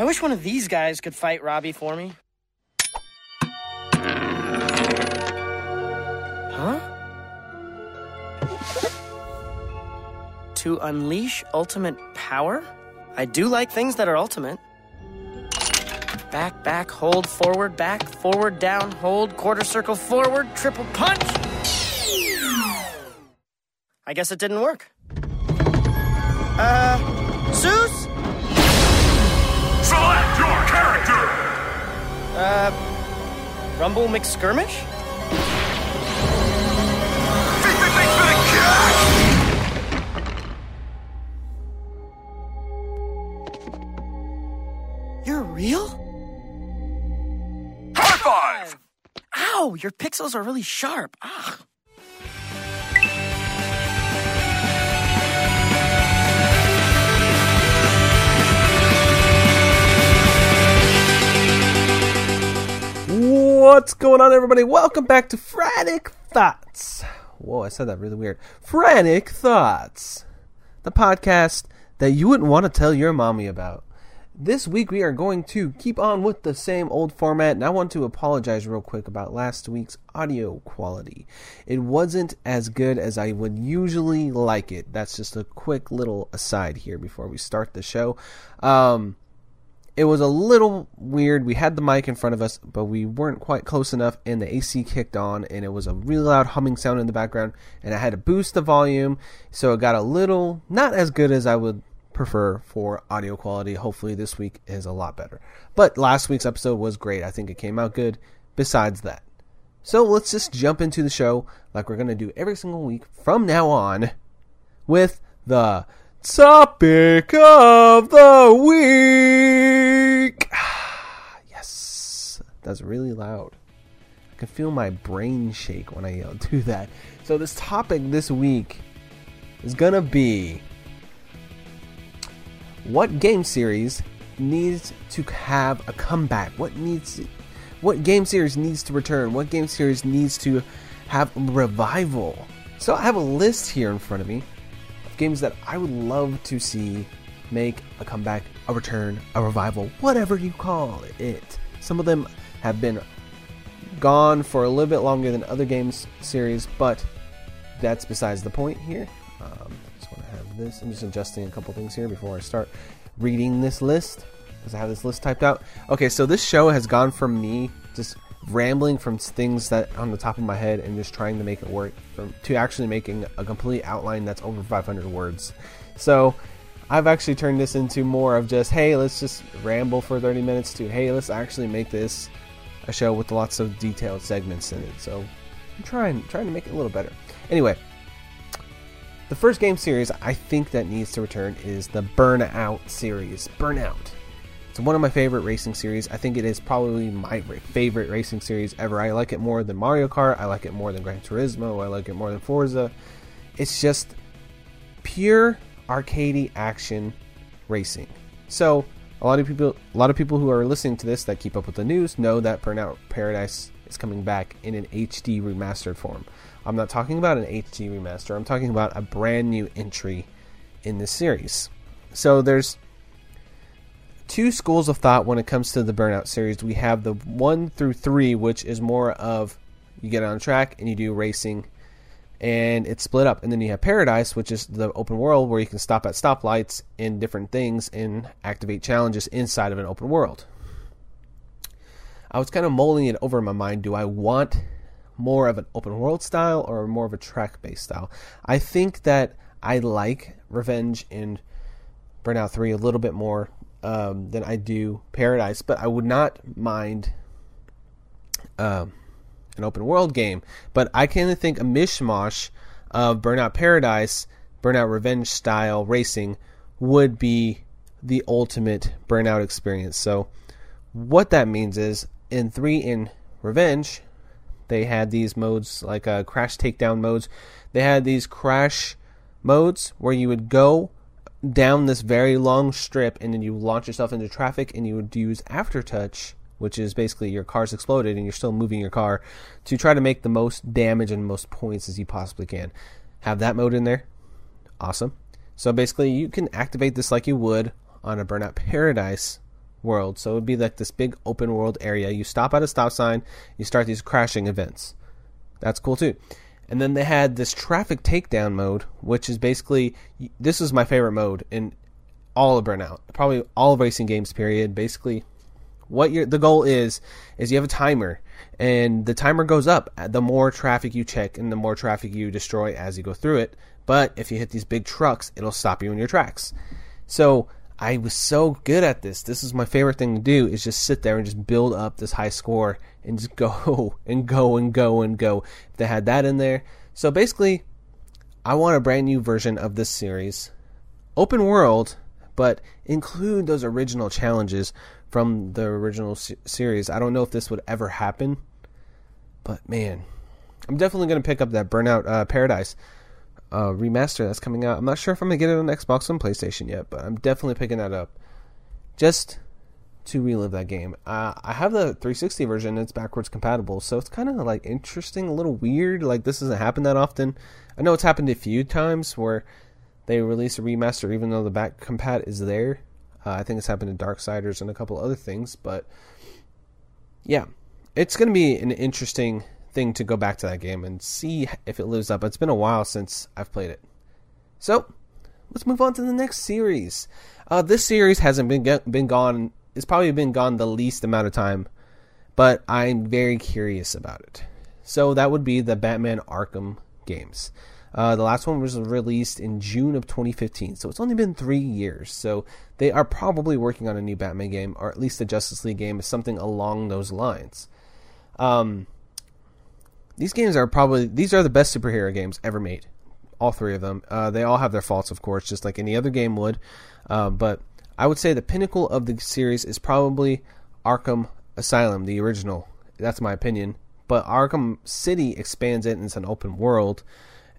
I wish one of these guys could fight Robbie for me. Huh? To unleash ultimate power? I do like things that are ultimate. Back, back, hold, forward, back, forward, down, hold, quarter circle, forward, triple punch. I guess it didn't work. Uh, Uh, Rumble McSkirmish? Think that thing's gonna catch! You're real? High five! Ow, your pixels are really sharp. Ah. What's going on, everybody? Welcome back to Frantic Thoughts. Whoa, I said that really weird. Frantic Thoughts, the podcast that you wouldn't want to tell your mommy about. This week, we are going to keep on with the same old format, and I want to apologize real quick about last week's audio quality. It wasn't as good as I would usually like it. That's just a quick little aside here before we start the show. Um, it was a little weird. We had the mic in front of us, but we weren't quite close enough, and the AC kicked on, and it was a really loud humming sound in the background, and I had to boost the volume, so it got a little not as good as I would prefer for audio quality. Hopefully, this week is a lot better. But last week's episode was great. I think it came out good. Besides that, so let's just jump into the show like we're gonna do every single week from now on with the topic of the week. yes, that's really loud. I can feel my brain shake when I yell, do that. So this topic this week is gonna be what game series needs to have a comeback? What needs what game series needs to return? What game series needs to have revival? So I have a list here in front of me games that I would love to see make a comeback, a return, a revival, whatever you call it. Some of them have been gone for a little bit longer than other games series, but that's besides the point here. Um, just want to have this. I'm just adjusting a couple things here before I start reading this list because I have this list typed out. Okay, so this show has gone from me just rambling from things that on the top of my head and just trying to make it work from to actually making a complete outline that's over 500 words. So I've actually turned this into more of just hey, let's just ramble for 30 minutes to hey, let's actually make this a show with lots of detailed segments in it. So I'm trying trying to make it a little better. Anyway, the first game series I think that needs to return is the Burnout series. Burnout. One of my favorite racing series. I think it is probably my favorite racing series ever. I like it more than Mario Kart. I like it more than Gran Turismo. I like it more than Forza. It's just pure arcadey action racing. So a lot of people, a lot of people who are listening to this that keep up with the news know that Burnout Paradise is coming back in an HD remastered form. I'm not talking about an HD remaster. I'm talking about a brand new entry in this series. So there's two schools of thought when it comes to the Burnout series. We have the 1 through 3 which is more of you get on track and you do racing and it's split up. And then you have Paradise, which is the open world where you can stop at stoplights and different things and activate challenges inside of an open world. I was kind of mulling it over in my mind. Do I want more of an open world style or more of a track based style? I think that I like Revenge in Burnout 3 a little bit more um, than I do Paradise, but I would not mind um, an open world game. But I kind of think a mishmash of Burnout Paradise, Burnout Revenge style racing would be the ultimate Burnout experience. So, what that means is in 3 in Revenge, they had these modes like uh, crash takedown modes. They had these crash modes where you would go down this very long strip and then you launch yourself into traffic and you would use aftertouch which is basically your car's exploded and you're still moving your car to try to make the most damage and most points as you possibly can have that mode in there awesome so basically you can activate this like you would on a burnout paradise world. So it would be like this big open world area. You stop at a stop sign, you start these crashing events. That's cool too. And then they had this traffic takedown mode, which is basically this is my favorite mode in all of Burnout, probably all racing games. Period. Basically, what your the goal is is you have a timer, and the timer goes up the more traffic you check and the more traffic you destroy as you go through it. But if you hit these big trucks, it'll stop you in your tracks. So I was so good at this. This is my favorite thing to do is just sit there and just build up this high score and just go and go and go and go. If they had that in there. So basically, I want a brand new version of this series. Open world, but include those original challenges from the original series. I don't know if this would ever happen, but man, I'm definitely going to pick up that Burnout uh, Paradise uh, remaster that's coming out. I'm not sure if I'm gonna get it on Xbox and PlayStation yet, but I'm definitely picking that up just to relive that game. Uh, I have the 360 version; it's backwards compatible, so it's kind of like interesting, a little weird. Like this doesn't happen that often. I know it's happened a few times where they release a remaster even though the back compat is there. Uh, I think it's happened to Darksiders and a couple other things, but yeah, it's going to be an interesting thing to go back to that game and see if it lives up. It's been a while since I've played it. So, let's move on to the next series. Uh, this series hasn't been been gone. It's probably been gone the least amount of time, but I'm very curious about it. So that would be the Batman Arkham games. Uh, the last one was released in June of 2015, so it's only been three years. So they are probably working on a new Batman game, or at least a Justice League game, is something along those lines. Um, these games are probably these are the best superhero games ever made. All three of them. Uh, they all have their faults, of course, just like any other game would. Uh, but I would say the pinnacle of the series is probably Arkham Asylum, the original. That's my opinion. But Arkham City expands it, and it's an open world,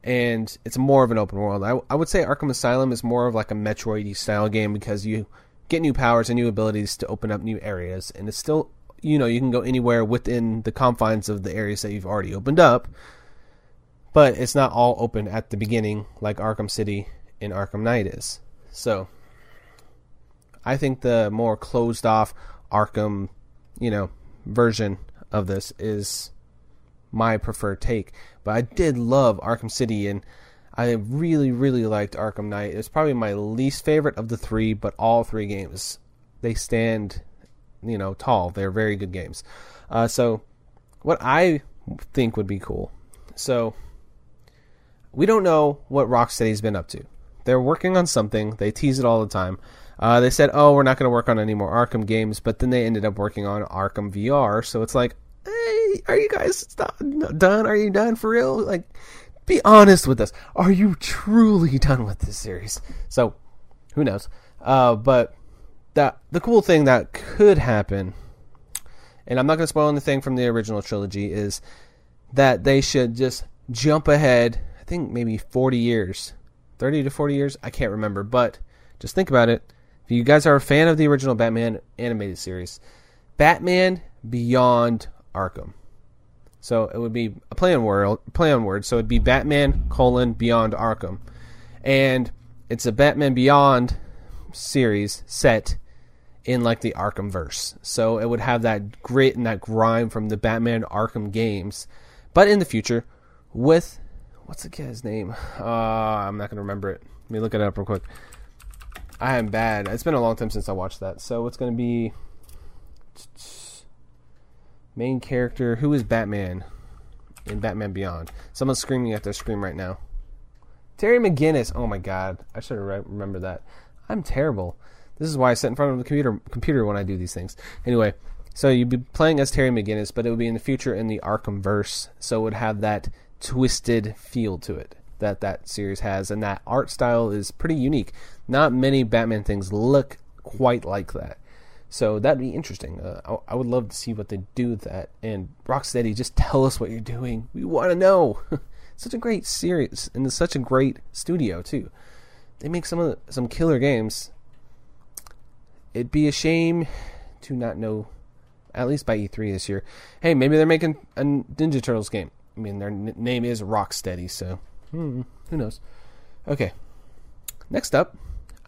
and it's more of an open world. I, I would say Arkham Asylum is more of like a Metroid style game because you get new powers and new abilities to open up new areas, and it's still you know you can go anywhere within the confines of the areas that you've already opened up but it's not all open at the beginning like arkham city and arkham knight is so i think the more closed off arkham you know version of this is my preferred take but i did love arkham city and i really really liked arkham knight it's probably my least favorite of the three but all three games they stand you know tall. They're very good games. Uh, so what I think would be cool. So we don't know what Rocksteady's been up to. They're working on something. They tease it all the time. Uh, they said, "Oh, we're not going to work on any more Arkham games," but then they ended up working on Arkham VR. So it's like, hey, are you guys done? Are you done for real? Like, be honest with us. Are you truly done with this series? So, who knows? Uh, but that the cool thing that could happen, and I'm not going to spoil anything from the original trilogy, is that they should just jump ahead. I think maybe 40 years, 30 to 40 years. I can't remember, but just think about it. You guys are a fan of the original Batman animated series, Batman Beyond Arkham. So it would be a play on word, play on word. So it'd be Batman colon Beyond Arkham, and it's a Batman Beyond series set in like the Arkham verse. So it would have that grit and that grime from the Batman Arkham games, but in the future with what's the guy's name? Uh, I'm not gonna remember it. Let me look it up real quick. I am bad. It's been a long time since I watched that. So it's gonna be main character. Who is Batman in Batman Beyond? Someone's screaming at their screen right now. Terry McGinnis. Oh my god, I should have remember that. I'm terrible. This is why I sit in front of the computer computer when I do these things. Anyway, so you'd be playing as Terry McGinnis, but it would be in the future in the Arkham verse, so it would have that twisted feel to it that that series has, and that art style is pretty unique. Not many Batman things look quite like that. So that'd be interesting. Uh, I, I, would love to see what they do with that. And Rocksteady, just tell us what you're doing. We want to know. such a great series, and it's such a great studio too. They make some of the, some killer games it'd be a shame to not know, at least by E3 this year. Hey, maybe they're making a Ninja Turtles game. I mean, their n- name is Rocksteady, so hmm, who knows? Okay. Next up,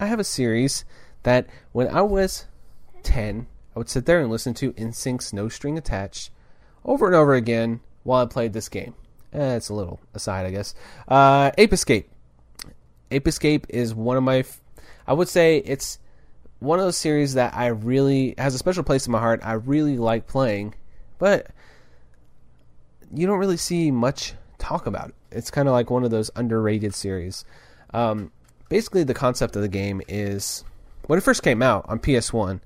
I have a series that when I was 10, I would sit there and listen to NSYNC's No String Attached over and over again while I played this game. Eh, it's a little aside, I guess. Uh, Ape Escape. Ape Escape is one of my. F- I would say it's one of those series that I really has a special place in my heart. I really like playing, but you don't really see much talk about it. It's kind of like one of those underrated series. Um, basically, the concept of the game is when it first came out on PS1,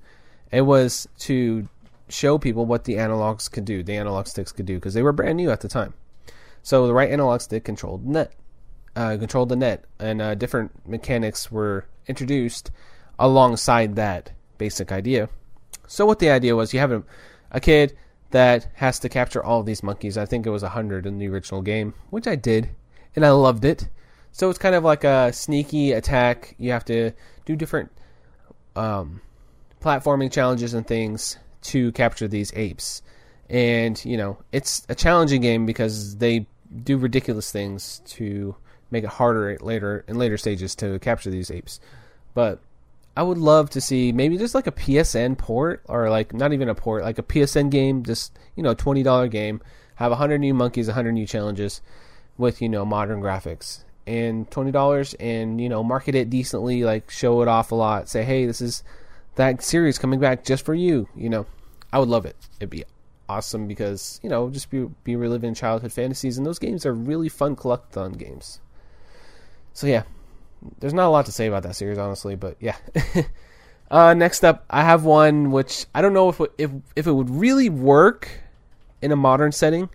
it was to show people what the analogs could do, the analog sticks could do, because they were brand new at the time. So the right analog stick controlled net, uh, controlled the net, and uh, different mechanics were introduced alongside that basic idea. So what the idea was, you have a, a kid that has to capture all these monkeys. I think it was hundred in the original game, which I did, and I loved it. So it's kind of like a sneaky attack. You have to do different um, platforming challenges and things to capture these apes. And, you know, it's a challenging game because they do ridiculous things to make it harder later in later stages to capture these apes. But I would love to see maybe just like a PSN port or like not even a port, like a PSN game, just, you know, $20 game, have 100 new monkeys, 100 new challenges with, you know, modern graphics and $20 and, you know, market it decently, like show it off a lot, say, "Hey, this is that series coming back just for you," you know. I would love it. It'd be awesome because you know just be be reliving childhood fantasies, and those games are really fun collectathon games. So yeah, there's not a lot to say about that series, honestly, but yeah. uh, next up, I have one which I don't know if if if it would really work in a modern setting,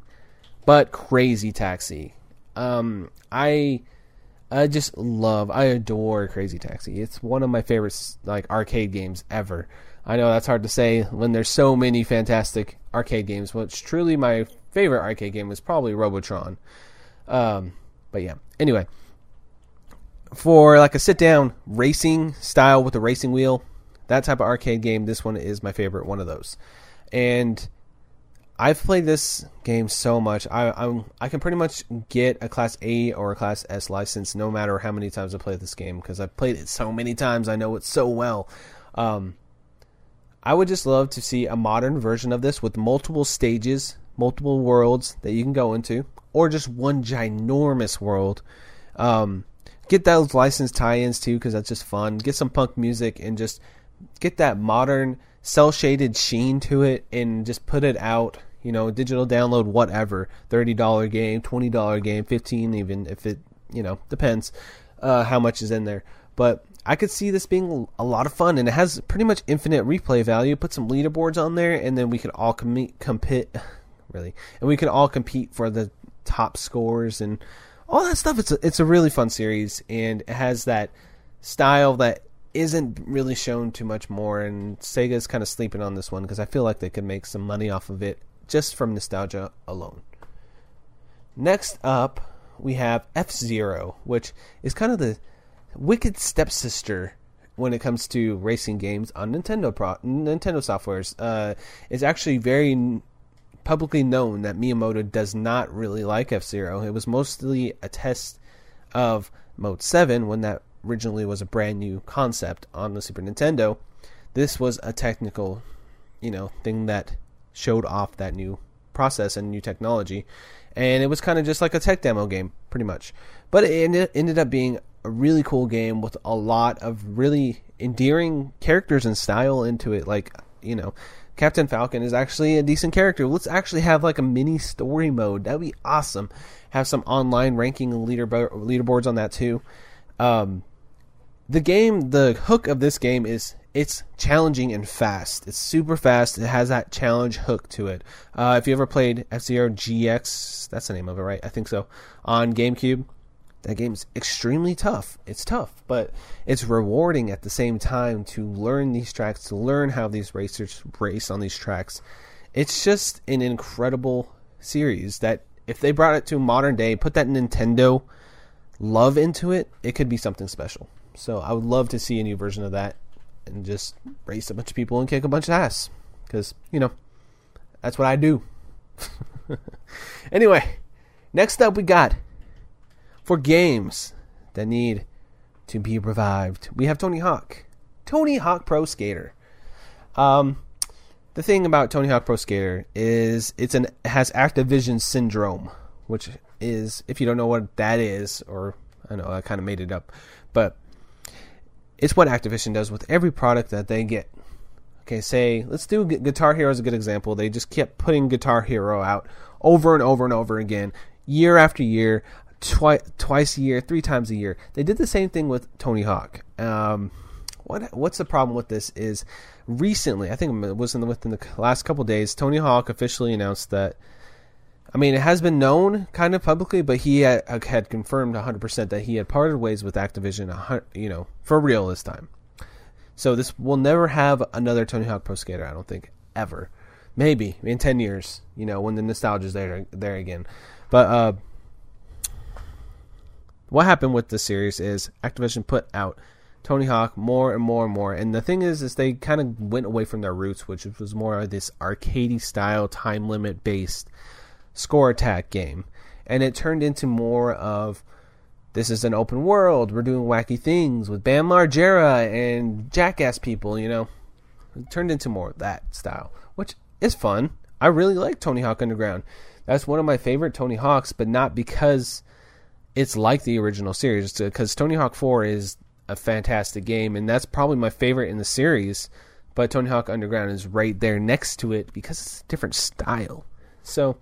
but Crazy Taxi. Um, I I just love, I adore Crazy Taxi. It's one of my favorite like arcade games ever. I know that's hard to say when there's so many fantastic arcade games, which truly my favorite arcade game was probably Robotron. Um, but yeah, anyway, for like a sit down racing style with a racing wheel, that type of arcade game, this one is my favorite one of those. And I've played this game so much. I I'm, i can pretty much get a Class A or a Class S license no matter how many times I play this game because I've played it so many times. I know it so well. Um, I would just love to see a modern version of this with multiple stages, multiple worlds that you can go into, or just one ginormous world. Um, get those license tie-ins too, because that's just fun. Get some punk music and just get that modern cell shaded sheen to it, and just put it out. You know, digital download, whatever. Thirty dollar game, twenty dollar game, fifteen even if it you know depends uh, how much is in there. But I could see this being a lot of fun, and it has pretty much infinite replay value. Put some leaderboards on there, and then we could all com- compete, really, and we could all compete for the top scores and all that stuff. It's a, it's a really fun series, and it has that style that isn't really shown too much more. And Sega's kind of sleeping on this one because I feel like they could make some money off of it just from nostalgia alone. Next up, we have F Zero, which is kind of the wicked stepsister when it comes to racing games on Nintendo pro- Nintendo softwares. Uh, it's actually very publicly known that Miyamoto does not really like F Zero. It was mostly a test of Mode Seven when that originally was a brand new concept on the Super Nintendo. This was a technical, you know, thing that showed off that new process and new technology, and it was kind of just like a tech demo game, pretty much. But it ended up being a really cool game with a lot of really endearing characters and style into it. Like, you know, Captain Falcon is actually a decent character. Let's actually have like a mini story mode. That'd be awesome. Have some online ranking and leader leaderboards on that too. Um, the game, the hook of this game is it's challenging and fast. It's super fast. It has that challenge hook to it. Uh, if you ever played F Zero GX, that's the name of it, right? I think so. On GameCube, that game's extremely tough. It's tough, but it's rewarding at the same time to learn these tracks, to learn how these racers race on these tracks. It's just an incredible series that if they brought it to modern day, put that Nintendo love into it, it could be something special. So I would love to see a new version of that and just race a bunch of people and kick a bunch of ass because, you know, that's what I do. anyway, next up we got for games that need to be revived. We have Tony Hawk. Tony Hawk Pro Skater. Um, the thing about Tony Hawk Pro Skater is it's an has Activision syndrome, which is if you don't know what that is, or I know I kind of made it up, but it's what Activision does with every product that they get. Okay, say let's do Guitar Hero as a good example. They just kept putting Guitar Hero out over and over and over again, year after year, twi- twice a year, three times a year. They did the same thing with Tony Hawk. Um, what what's the problem with this is recently, I think it was in the, within the last couple days, Tony Hawk officially announced that. I mean, it has been known kind of publicly, but he had, had confirmed 100% that he had parted ways with Activision, you know, for real this time. So this will never have another Tony Hawk Pro Skater, I don't think, ever. Maybe in 10 years, you know, when the nostalgia is there there again. But uh, what happened with the series is Activision put out Tony Hawk more and more and more. And the thing is, is they kind of went away from their roots, which was more of this arcadey style, time limit based score attack game, and it turned into more of this is an open world. We're doing wacky things with Bam Margera and jackass people. You know, it turned into more of that style, which is fun. I really like Tony Hawk Underground. That's one of my favorite Tony Hawks, but not because it's like the original series. Because Tony Hawk 4 is a fantastic game, and that's probably my favorite in the series. But Tony Hawk Underground is right there next to it because it's a different style. So,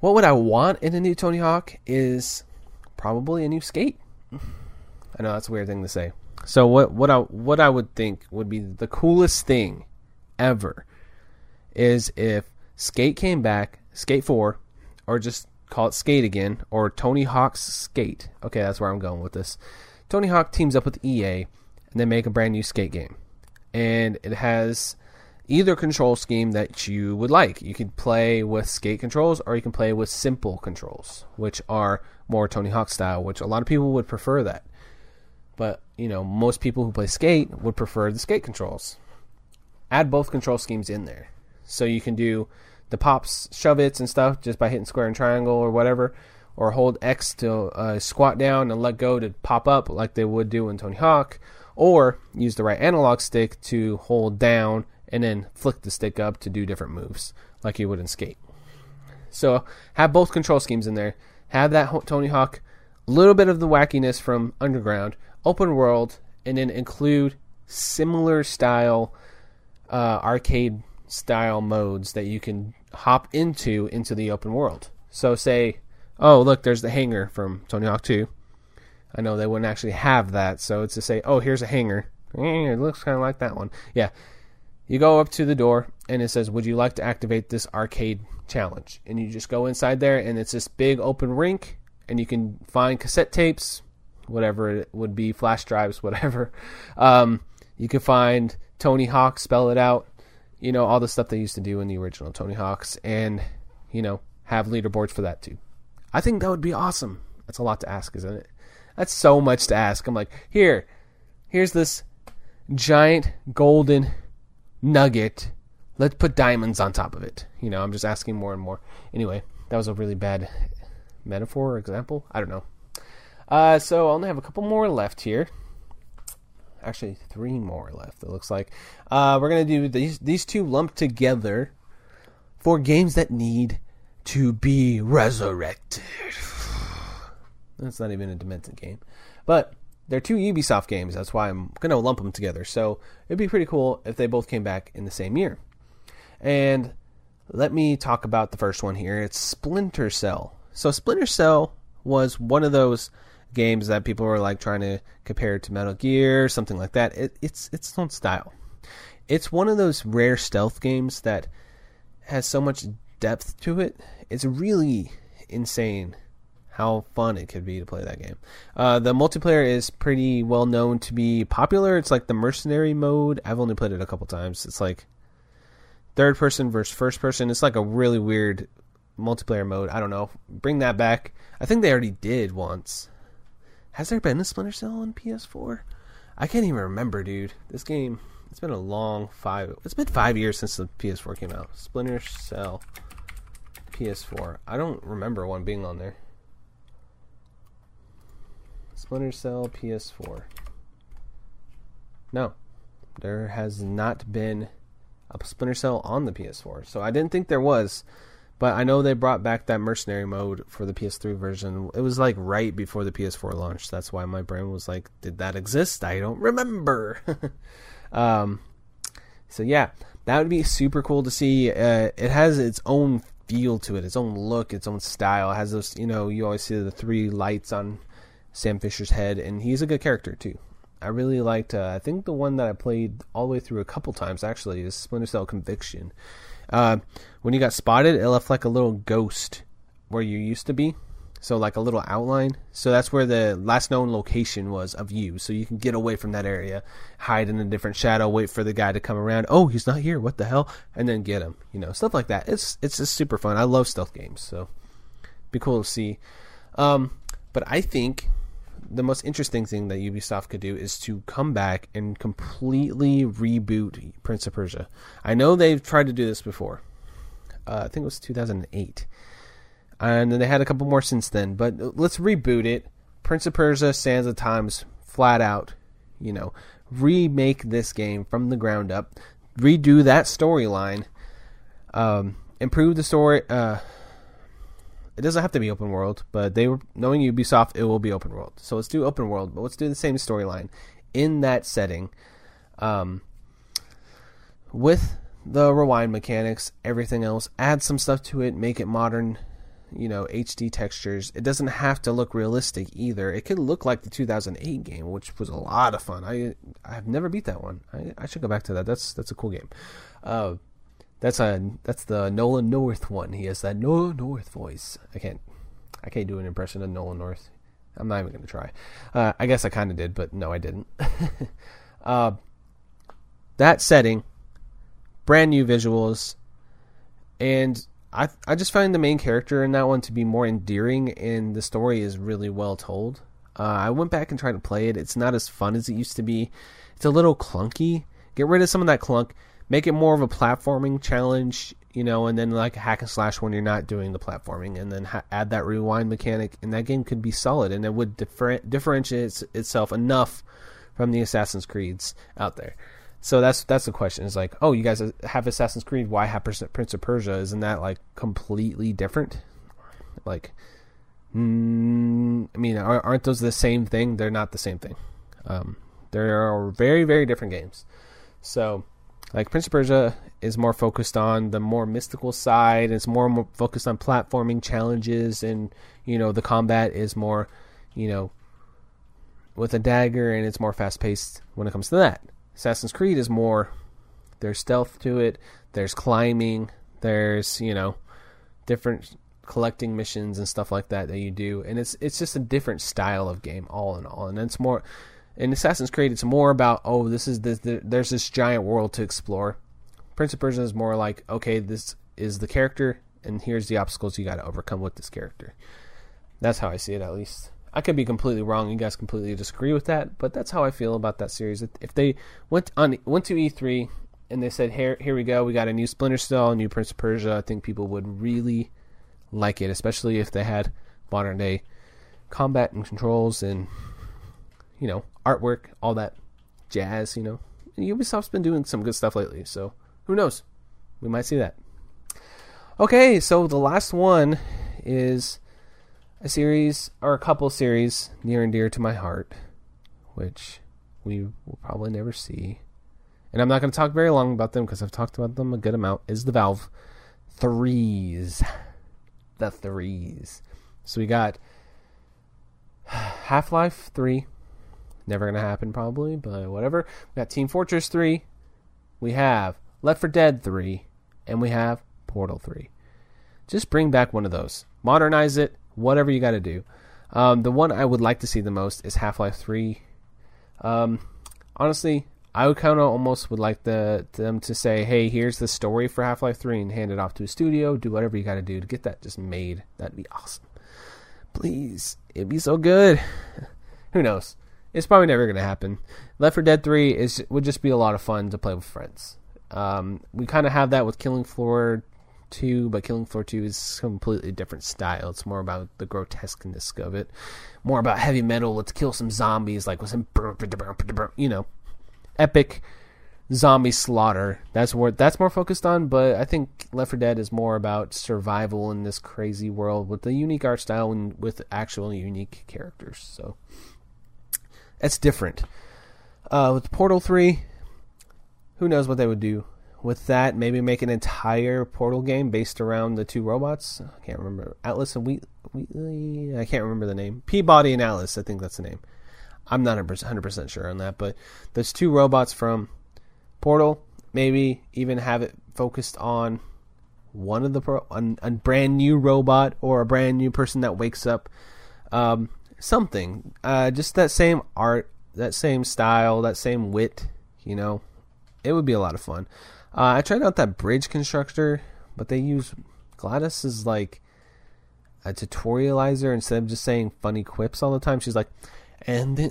what would I want in a new Tony Hawk is probably a new skate. I know that's a weird thing to say. So what what I what I would think would be the coolest thing ever is if Skate came back, Skate 4 or just call it Skate again or Tony Hawk's Skate. Okay, that's where I'm going with this. Tony Hawk teams up with EA and they make a brand new skate game. And it has either control scheme that you would like. You can play with skate controls or you can play with simple controls, which are more Tony Hawk style, which a lot of people would prefer that. But, you know, most people who play skate would prefer the skate controls. Add both control schemes in there. So you can do the pops, shove its and stuff just by hitting square and triangle or whatever, or hold X to uh, squat down and let go to pop up like they would do in Tony Hawk, or use the right analog stick to hold down and then flick the stick up to do different moves like you would in skate. So have both control schemes in there. Have that Tony Hawk, little bit of the wackiness from Underground, open world, and then include similar style uh, arcade style modes that you can hop into into the open world. So say, oh look, there's the hangar from Tony Hawk 2. I know they wouldn't actually have that, so it's to say, oh here's a hangar. Eh, It looks kind of like that one. Yeah, you go up to the door and it says, Would you like to activate this arcade challenge? And you just go inside there and it's this big open rink and you can find cassette tapes, whatever it would be, flash drives, whatever. Um, you can find Tony Hawk, spell it out, you know, all the stuff they used to do in the original Tony Hawks and, you know, have leaderboards for that too. I think that would be awesome. That's a lot to ask, isn't it? That's so much to ask. I'm like, here, here's this giant golden nugget. Let's put diamonds on top of it. You know, I'm just asking more and more. Anyway, that was a really bad metaphor or example. I don't know. Uh, so I only have a couple more left here. Actually, three more left. It looks like. Uh, we're gonna do these these two lumped together for games that need to be resurrected. That's not even a Demented game, but they're two Ubisoft games. That's why I'm gonna lump them together. So it'd be pretty cool if they both came back in the same year. And let me talk about the first one here. It's Splinter Cell. So Splinter Cell was one of those games that people were like trying to compare to Metal Gear, something like that. It, it's its own style. It's one of those rare stealth games that has so much depth to it. It's really insane how fun it could be to play that game. Uh, the multiplayer is pretty well known to be popular. It's like the mercenary mode. I've only played it a couple times. It's like third person versus first person. It's like a really weird multiplayer mode. I don't know. Bring that back. I think they already did once. Has there been a Splinter Cell on PS4? I can't even remember, dude. This game. It's been a long five. It's been five years since the PS4 came out. Splinter Cell PS4. I don't remember one being on there. Splinter Cell PS4. No, there has not been a Splinter Cell on the PS4. So I didn't think there was, but I know they brought back that mercenary mode for the PS3 version. It was like right before the PS4 launched. That's why my brain was like, did that exist? I don't remember. um, so yeah, that would be super cool to see. Uh, it has its own feel to it, its own look, its own style. It has those, you know, you always see the three lights on Sam Fisher's head, and he's a good character too. I really liked. Uh, I think the one that I played all the way through a couple times actually is Splinter Cell Conviction. Uh, when you got spotted, it left like a little ghost where you used to be, so like a little outline. So that's where the last known location was of you. So you can get away from that area, hide in a different shadow, wait for the guy to come around. Oh, he's not here. What the hell? And then get him. You know, stuff like that. It's it's just super fun. I love stealth games, so be cool to see. Um, but I think the most interesting thing that Ubisoft could do is to come back and completely reboot Prince of Persia. I know they've tried to do this before. Uh, I think it was 2008. And then they had a couple more since then. But let's reboot it. Prince of Persia, Sands of Times, flat out. You know, remake this game from the ground up. Redo that storyline. Um, improve the story. Uh, it doesn't have to be open world, but they were knowing Ubisoft, it will be open world. So let's do open world, but let's do the same storyline in that setting, um, with the rewind mechanics, everything else. Add some stuff to it, make it modern, you know, HD textures. It doesn't have to look realistic either. It could look like the 2008 game, which was a lot of fun. I I've never beat that one. I, I should go back to that. That's that's a cool game. Uh, that's a that's the Nolan North one. He has that Nolan North voice. I can't I can't do an impression of Nolan North. I'm not even gonna try. Uh, I guess I kind of did, but no, I didn't. uh, that setting, brand new visuals, and I I just find the main character in that one to be more endearing, and the story is really well told. Uh, I went back and tried to play it. It's not as fun as it used to be. It's a little clunky. Get rid of some of that clunk make it more of a platforming challenge, you know, and then like a hack and slash when you're not doing the platforming, and then ha- add that rewind mechanic, and that game could be solid, and it would differ- differentiate itself enough from the Assassin's Creeds out there. So that's that's the question. Is like, oh, you guys have Assassin's Creed. Why have Prince of Persia? Isn't that like completely different? Like, mm, I mean, aren't those the same thing? They're not the same thing. Um, they're very very different games. So like Prince of Persia is more focused on the more mystical side. It's more, more focused on platforming challenges, and you know the combat is more, you know, with a dagger, and it's more fast paced when it comes to that. Assassin's Creed is more there's stealth to it. There's climbing. There's you know different collecting missions and stuff like that that you do, and it's it's just a different style of game all in all, and it's more in Assassin's Creed, it's more about oh, this is this, the, there's this giant world to explore. Prince of Persia is more like okay, this is the character, and here's the obstacles you got to overcome with this character. That's how I see it, at least. I could be completely wrong. You guys completely disagree with that, but that's how I feel about that series. If they went on went to E3 and they said, "Here, here we go, we got a new Splinter Cell, a new Prince of Persia," I think people would really like it, especially if they had modern day combat and controls and you know, artwork, all that jazz, you know. And Ubisoft's been doing some good stuff lately, so who knows? We might see that. Okay, so the last one is a series or a couple series near and dear to my heart, which we will probably never see. And I'm not going to talk very long about them because I've talked about them a good amount. Is the Valve threes, the threes. So we got Half Life Three, Never gonna happen probably, but whatever. We got Team Fortress 3. We have Left 4 Dead 3, and we have Portal 3. Just bring back one of those. Modernize it, whatever you got to do. Um, the one I would like to see the most is Half Life 3. Um, honestly, I would kind of almost would like the, them to say, hey, here's the story for Half Life 3 and hand it off to a studio. Do whatever you got to do to get that just made. That'd be awesome. Please. It'd be so good. Who knows? It's probably never going to happen. Left 4 Dead 3 is would just be a lot of fun to play with friends. Um, we kind of have that with Killing Floor 2, but Killing Floor 2 is completely different style. It's more about the grotesqueness of it, more about heavy metal. Let's kill some zombies, like with some, you know, epic zombie slaughter. That's what that's more focused on. But I think Left 4 Dead is more about survival in this crazy world with a unique art style and with actual unique characters. So that's different. Uh, with Portal 3, who knows what they would do with that? Maybe make an entire Portal game based around the two robots. I can't remember Atlas and Wheat. Wheatley. I can't remember the name. P-body and Atlas. I think that's the name. I'm not 100% sure on that, but there's two robots from Portal. Maybe even have it focused on one of the pro- on a brand new robot or a brand new person that wakes up. Um, something. Uh, just that same art, that same style, that same wit. You know, it would be a lot of fun. Uh, I tried out that bridge constructor, but they use GLaDOS as like a tutorializer instead of just saying funny quips all the time. She's like, and then,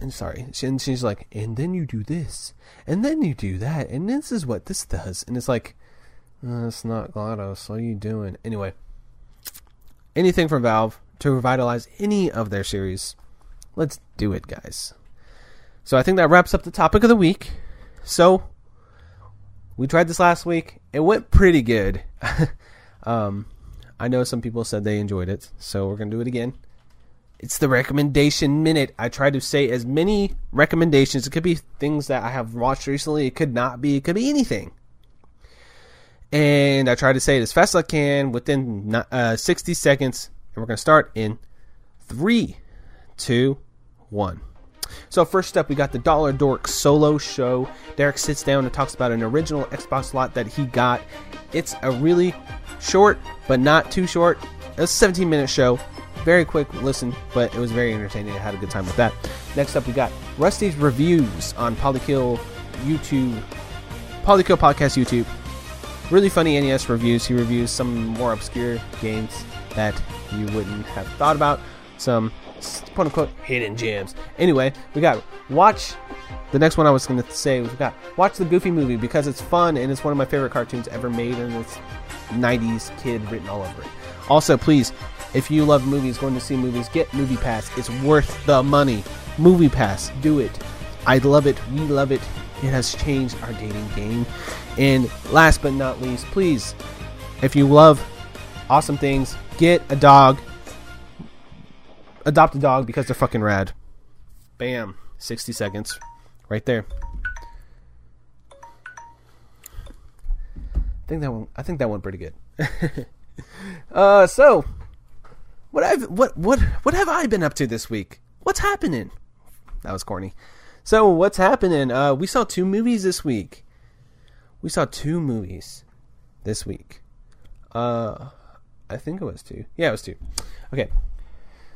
and sorry, she, and she's like, and then you do this, and then you do that, and this is what this does, and it's like, uh, not GLaDOS. What are you doing? Anyway, anything from Valve to revitalize any of their series, let's do it, guys. So I think that wraps up the topic of the week. So we tried this last week. It went pretty good. um, I know some people said they enjoyed it, so we're gonna do it again. It's the recommendation minute. I try to say as many recommendations. It could be things that I have watched recently. It could not be. It could be anything. And I try to say it as fast as I can within uh, 60 seconds. And we're going to start in three, two, one. So first up, we got the Dollar Dork solo show. Derek sits down and talks about an original Xbox lot that he got. It's a really short, but not too short. A 17 minute show. Very quick listen, but it was very entertaining. I had a good time with that. Next up, we got Rusty's reviews on Polykill YouTube, Polykill Podcast YouTube. Really funny NES reviews. He reviews some more obscure games that you wouldn't have thought about. Some quote unquote hidden gems. Anyway, we got watch. The next one I was going to say was we got watch the Goofy movie because it's fun and it's one of my favorite cartoons ever made and it's 90s kid written all over it. Also, please, if you love movies, going to see movies, get Movie Pass. It's worth the money. Movie Pass, do it. I love it. We love it. It has changed our dating game. And last but not least, please, if you love awesome things, get a dog. Adopt a dog because they're fucking rad. Bam. 60 seconds. Right there. I think that one I think that went pretty good. uh so what I've what what what have I been up to this week? What's happening? That was corny. So what's happening? Uh we saw two movies this week. We saw two movies this week. Uh I think it was two. Yeah, it was two. Okay.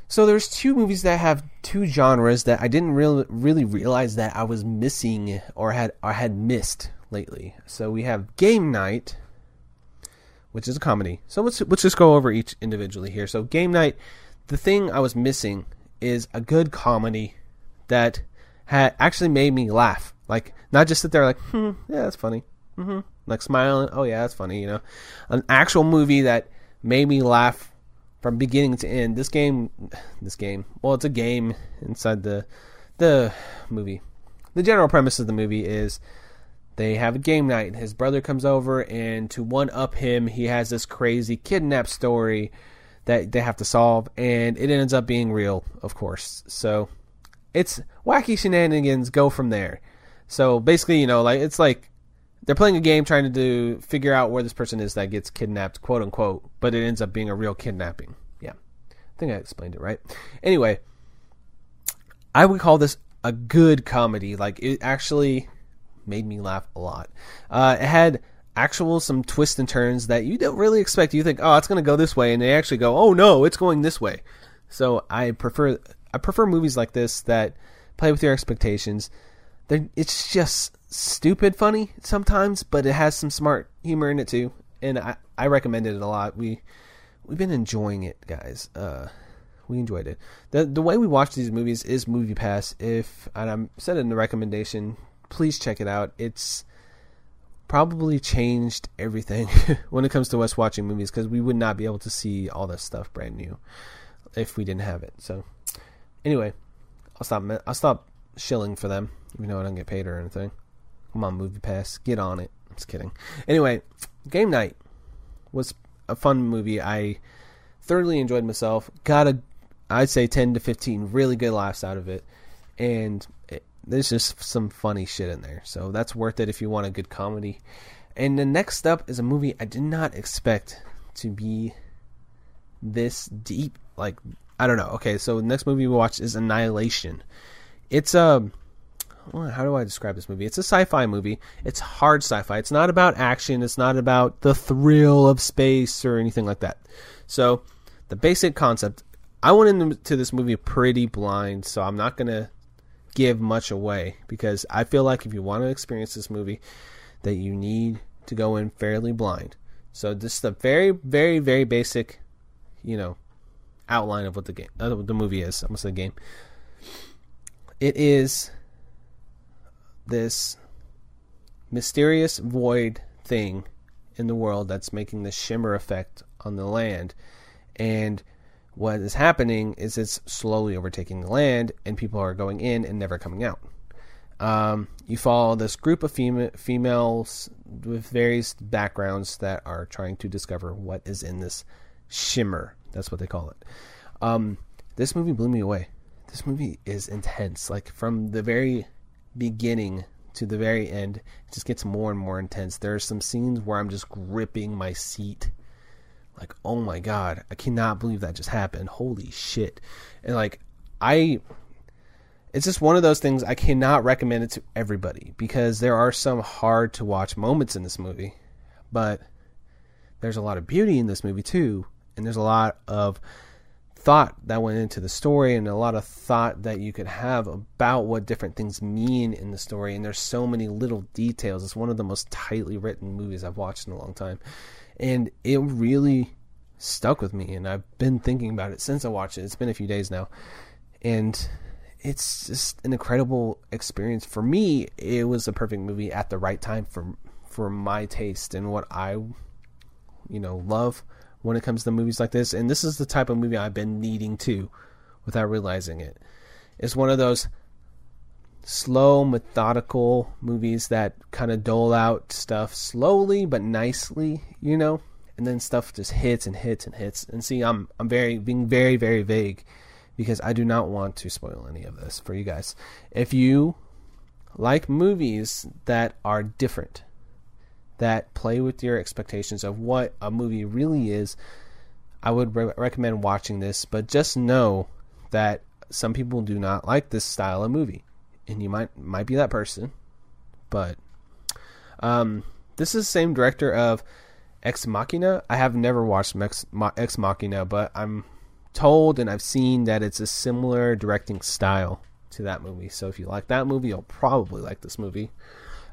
So there's two movies that have two genres that I didn't really really realize that I was missing or had or had missed lately. So we have Game Night, which is a comedy. So let's let's just go over each individually here. So Game Night, the thing I was missing is a good comedy that had actually made me laugh. Like not just sit there like, hmm, yeah, that's funny. Mm-hmm. Like smiling, oh yeah, that's funny. You know, an actual movie that made me laugh from beginning to end. This game, this game, well, it's a game inside the the movie. The general premise of the movie is they have a game night. His brother comes over, and to one up him, he has this crazy kidnap story that they have to solve, and it ends up being real, of course. So it's wacky shenanigans go from there. So basically, you know, like it's like they're playing a game trying to do figure out where this person is that gets kidnapped, quote unquote, but it ends up being a real kidnapping. Yeah. I think I explained it right. Anyway, I would call this a good comedy. Like it actually made me laugh a lot. Uh, it had actual some twists and turns that you don't really expect. You think, oh, it's going to go this way, and they actually go, oh no, it's going this way. So I prefer I prefer movies like this that play with your expectations. They're, it's just stupid funny sometimes, but it has some smart humor in it too, and I, I recommend it a lot. We we've been enjoying it, guys. Uh, we enjoyed it. the The way we watch these movies is Movie Pass. If and I said in the recommendation, please check it out. It's probably changed everything when it comes to us watching movies because we would not be able to see all this stuff brand new if we didn't have it. So anyway, I'll stop. I'll stop shilling for them, even though I don't get paid or anything. Come on, Movie Pass, get on it. I'm just kidding. Anyway, Game Night was a fun movie. I thoroughly enjoyed myself. Got a, I'd say, 10 to 15 really good laughs out of it. And it, there's just some funny shit in there. So that's worth it if you want a good comedy. And the next up is a movie I did not expect to be this deep. Like, I don't know. Okay, so the next movie we watched is Annihilation. It's a. How do I describe this movie? It's a sci fi movie. It's hard sci fi. It's not about action. It's not about the thrill of space or anything like that. So, the basic concept I went into this movie pretty blind, so I'm not to give much away because I feel like if you want to experience this movie, that you need to go in fairly blind. So this is the very, very, very basic, you know, outline of what the game, uh, the movie is. I'm gonna the game. It is this mysterious void thing in the world that's making the shimmer effect on the land, and what is happening is it's slowly overtaking the land, and people are going in and never coming out. Um, you follow this group of fem- females with various backgrounds that are trying to discover what is in this shimmer. That's what they call it. Um, this movie blew me away. This movie is intense. Like from the very beginning to the very end, it just gets more and more intense. There are some scenes where I'm just gripping my seat. Like, oh my god, I cannot believe that just happened. Holy shit. And like I it's just one of those things I cannot recommend it to everybody because there are some hard to watch moments in this movie, but there's a lot of beauty in this movie too, and there's a lot of thought that went into the story and a lot of thought that you could have about what different things mean in the story. And there's so many little details. It's one of the most tightly written movies i've watched in a long time. And it really stuck with me. And i've been thinking about it since i watched it. It's been a few days now. And it's just an incredible experience. For me. It was a perfect movie at the right time for for my taste and what I, you know, love when it comes to movies like this. And this is the type of movie I've been needing to, without realizing it. It's one of those slow, methodical movies that kind of dole out stuff slowly but nicely, you know, and then stuff just hits and hits and hits. And see, I'm I'm very being very very vague because I do not want to spoil any of this for you guys. If you like movies that are different, that play with your expectations of what a movie really is, I would re- recommend watching this. But just know that some people do not like this style of movie, and you might might be that person. But um, this is the same director of Ex Machina. I have never watched Ex, Ex Machina, but I'm told and I've seen that it's a similar directing style to that movie. So if you like that movie, you'll probably like this movie.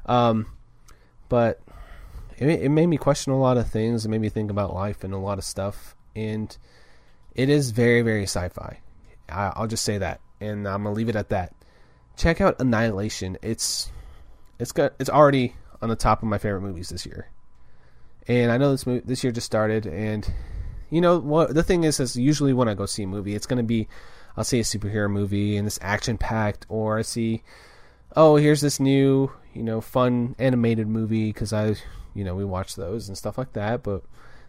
Um, but it, it made me question a lot of things. It made me think about life and a lot of stuff. And it is very, very sci-fi. I, I'll just say that, and I'm gonna leave it at that. Check out Annihilation. It's it's got it's already on the top of my favorite movies this year. And I know this movie, this year just started, and you know what the thing is is usually when I go see a movie, it's gonna be I'll see a superhero movie and it's action packed, or I see oh here's this new you know fun animated movie because I you know we watch those and stuff like that. But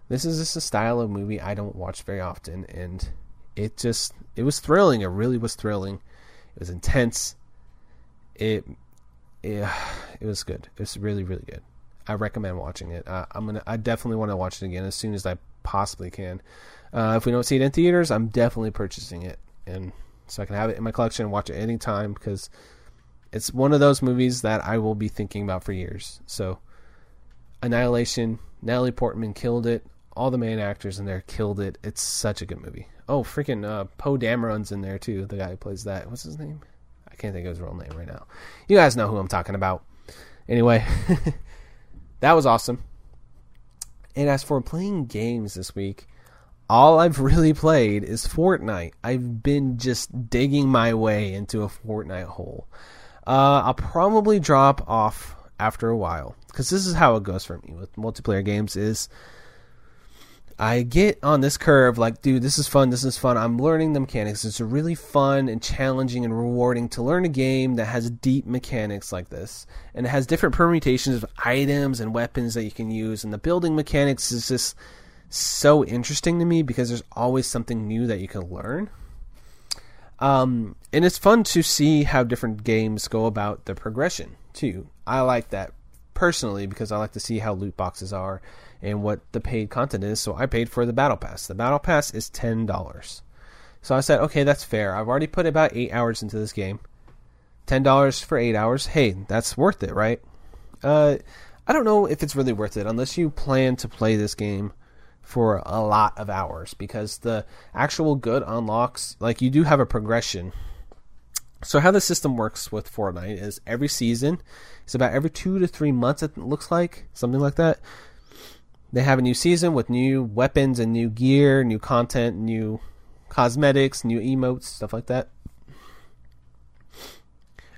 this is just a style of movie I don't watch very often, and it just it was thrilling. It really was thrilling. It was intense. It yeah, it was good. It was really really good. I recommend watching it. Uh, I'm gonna. I definitely want to watch it again as soon as I possibly can. Uh, if we don't see it in theaters, I'm definitely purchasing it, and so I can have it in my collection and watch it anytime because it's one of those movies that I will be thinking about for years. So, Annihilation, Natalie Portman killed it. All the main actors in there killed it. It's such a good movie. Oh, freaking uh, Poe Dameron's in there too. The guy who plays that. What's his name? I can't think of his real name right now. You guys know who I'm talking about. Anyway, that was awesome. And as for playing games this week, all I've really played is Fortnite. I've been just digging my way into a Fortnite hole. Uh, I'll probably drop off after a while because this is how it goes for me with multiplayer games. Is I get on this curve like, dude, this is fun, this is fun. I'm learning the mechanics. It's really fun and challenging and rewarding to learn a game that has deep mechanics like this. And it has different permutations of items and weapons that you can use. And the building mechanics is just so interesting to me because there's always something new that you can learn. Um, and it's fun to see how different games go about the progression too. I like that personally because I like to see how loot boxes are and what the paid content is. So I paid for the battle pass. The battle pass is ten dollars. So I said, okay, that's fair. I've already put about eight hours into this game. Ten dollars for eight hours. Hey, that's worth it, right? Uh, I don't know if it's really worth it unless you plan to play this game for a lot of hours because the actual good unlocks, like you do have a progression. So how the system works with Fortnite is every season, it's about every two to three months. It looks like something like that. They have a new season with new weapons and new gear, new content, new cosmetics, new emotes, stuff like that.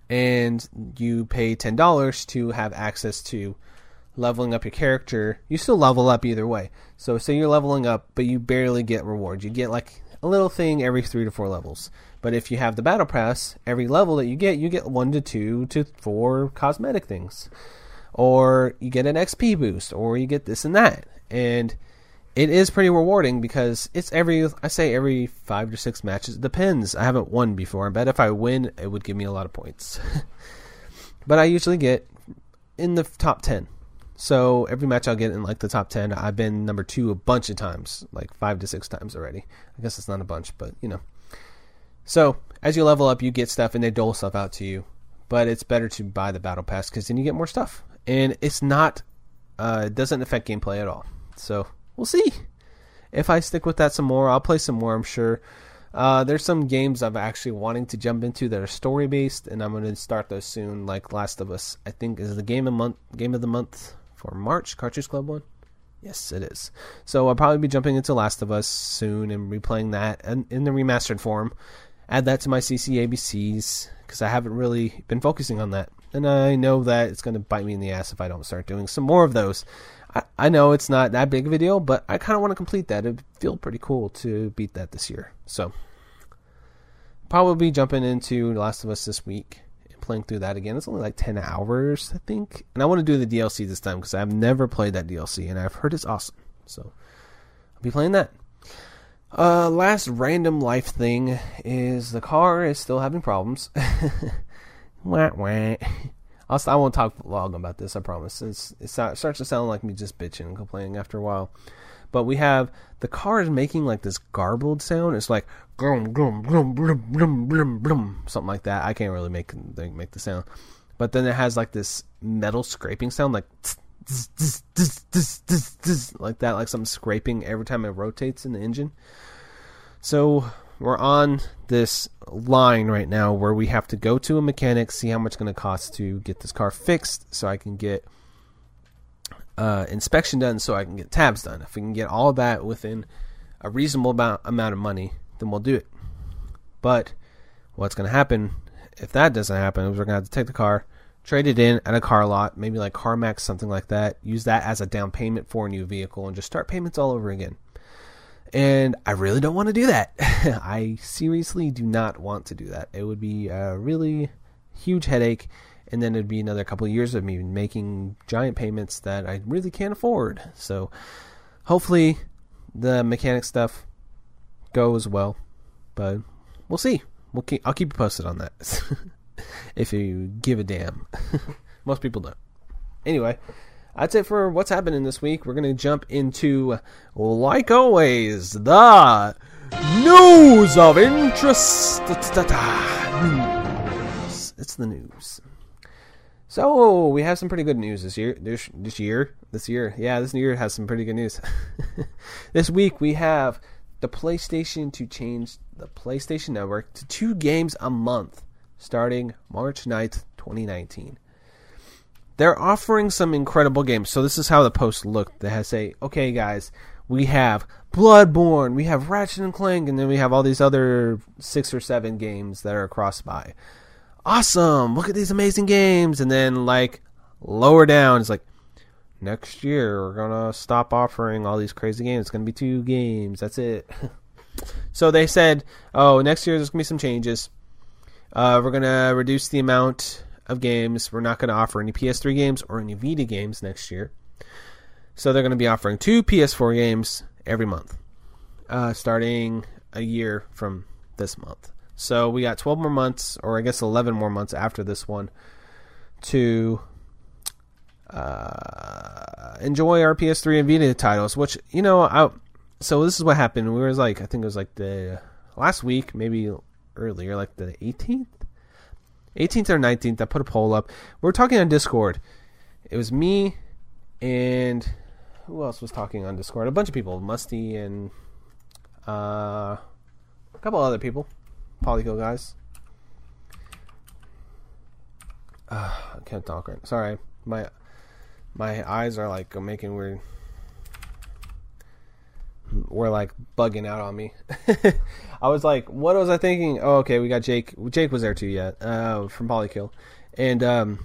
And you pay ten dollars to have access to leveling up your character. You still level up either way. So say you're leveling up, but you barely get rewards. You get like a little thing every three to four levels. But if you have the battle pass, every level that you get, you get one to two to four cosmetic things or you get an XP boost, or you get this and that. And it is pretty rewarding because it's every, I say every five to six matches. It depends. I haven't won before. I bet if I win, it would give me a lot of points. but I usually get in the top 10. So every match I'll get in like the top 10. I've been number two a bunch of times, like five to six times already. I guess it's not a bunch, but you know. So as you level up, you get stuff and they dole stuff out to you. But it's better to buy the battle pass because then you get more stuff and it's not uh, it doesn't affect gameplay at all. So we'll see if I stick with that some more. I'll play some more. I'm sure. Uh, there's some games I'm actually wanting to jump into that are story based, and I'm going to start those soon. Like Last of Us, I think is the game of month game of the month for March. Cartridge Club one. Yes, it is. So I'll probably be jumping into Last of Us soon and replaying that in, in the remastered form. Add that to my CCABCs because I haven't really been focusing on that and I know that it's going to bite me in the ass if I don't start doing some more of those. I, I know it's not that big of a deal, but I kind of want to complete that. It'd feel pretty cool to beat that this year. So, probably jumping into The Last of Us this week and playing through that again. It's only like 10 hours, I think. And I want to do the DLC this time because I've never played that DLC and I've heard it's awesome. So, I'll be playing that. Uh, last random life thing is the car is still having problems. Wah, wah. I'll, I won't talk long about this. I promise. It's, it starts to sound like me just bitching and complaining after a while. But we have the car is making like this garbled sound. It's like glum glum glum glum glum glum something like that. I can't really make make the sound. But then it has like this metal scraping sound, like like that, like something scraping every time it rotates in the engine. So we're on this line right now where we have to go to a mechanic, see how much it's going to cost to get this car fixed, so I can get uh, inspection done, so I can get tabs done. If we can get all that within a reasonable amount, amount of money, then we'll do it. But what's going to happen if that doesn't happen is we're going to have to take the car, trade it in at a car lot, maybe like CarMax, something like that. Use that as a down payment for a new vehicle, and just start payments all over again. And I really don't want to do that. I seriously do not want to do that. It would be a really huge headache, and then it'd be another couple of years of me making giant payments that I really can't afford. So hopefully the mechanic stuff goes well, but we'll see. We'll keep, I'll keep you posted on that. if you give a damn. Most people don't. Anyway, that's it for what's happening this week. We're going to jump into, like always, the news of interest. News. It's the news. So we have some pretty good news this year. This, this year, this year, yeah, this year has some pretty good news. this week we have the PlayStation to change the PlayStation Network to two games a month, starting March 9th, 2019 they're offering some incredible games. So this is how the post looked. They had say, okay, guys, we have Bloodborne, we have Ratchet and Clank, and then we have all these other six or seven games that are cross-buy. Awesome! Look at these amazing games. And then like lower down, it's like next year we're gonna stop offering all these crazy games. It's gonna be two games. That's it. so they said, oh, next year there's gonna be some changes. Uh, we're gonna reduce the amount of games. We're not gonna offer any PS3 games or any Vita games next year. So they're gonna be offering two PS4 games every month, uh, starting a year from this month. So we got 12 more months, or I guess 11 more months after this one, to uh, enjoy our PS3 and Vita titles. Which you know, I, so this is what happened. We was like, I think it was like the last week, maybe earlier, like the 18th, 18th or 19th. I put a poll up. We were talking on Discord. It was me and who else was talking on Discord? A bunch of people, Musty and uh, a couple other people, Polykill guys. Uh, I can't talk right. Sorry, my my eyes are like making weird. Were like bugging out on me. I was like, what was I thinking? Oh, okay, we got Jake. Jake was there too, yet uh, from Polykill, and um,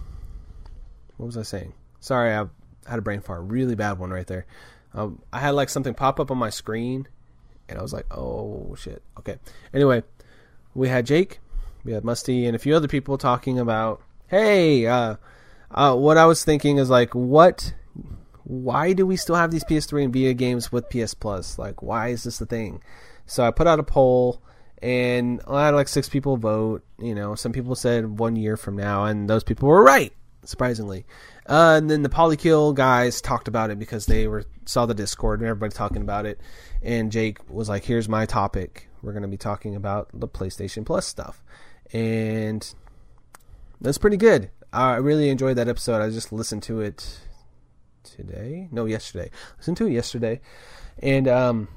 what was I saying? Sorry, I had a brain fart, really bad one right there. Um, I had like something pop up on my screen, and I was like, oh shit. Okay. Anyway, we had Jake, we had Musty, and a few other people talking about, hey, uh, uh, what I was thinking is like, what? Why do we still have these PS3 and Vita games with PS Plus? Like, why is this the thing? So I put out a poll, and I had like six people vote. You know, some people said one year from now, and those people were right, surprisingly. Uh, and then the Polykill guys talked about it because they were saw the Discord and everybody talking about it. And Jake was like, "Here's my topic. We're going to be talking about the PlayStation Plus stuff," and that's pretty good. I really enjoyed that episode. I just listened to it today. No, yesterday. Listened to it yesterday, and um,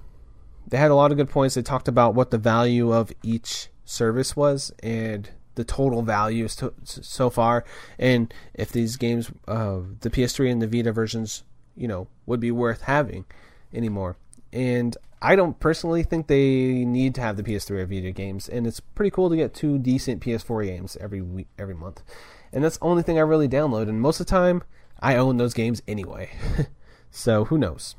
they had a lot of good points. They talked about what the value of each service was and the total value to, so far, and if these games, uh, the PS3 and the Vita versions, you know, would be worth having anymore. And I don't personally think they need to have the PS3 or Vita games, and it's pretty cool to get two decent PS4 games every week, every month. And that's the only thing I really download, and most of the time I own those games anyway. so who knows?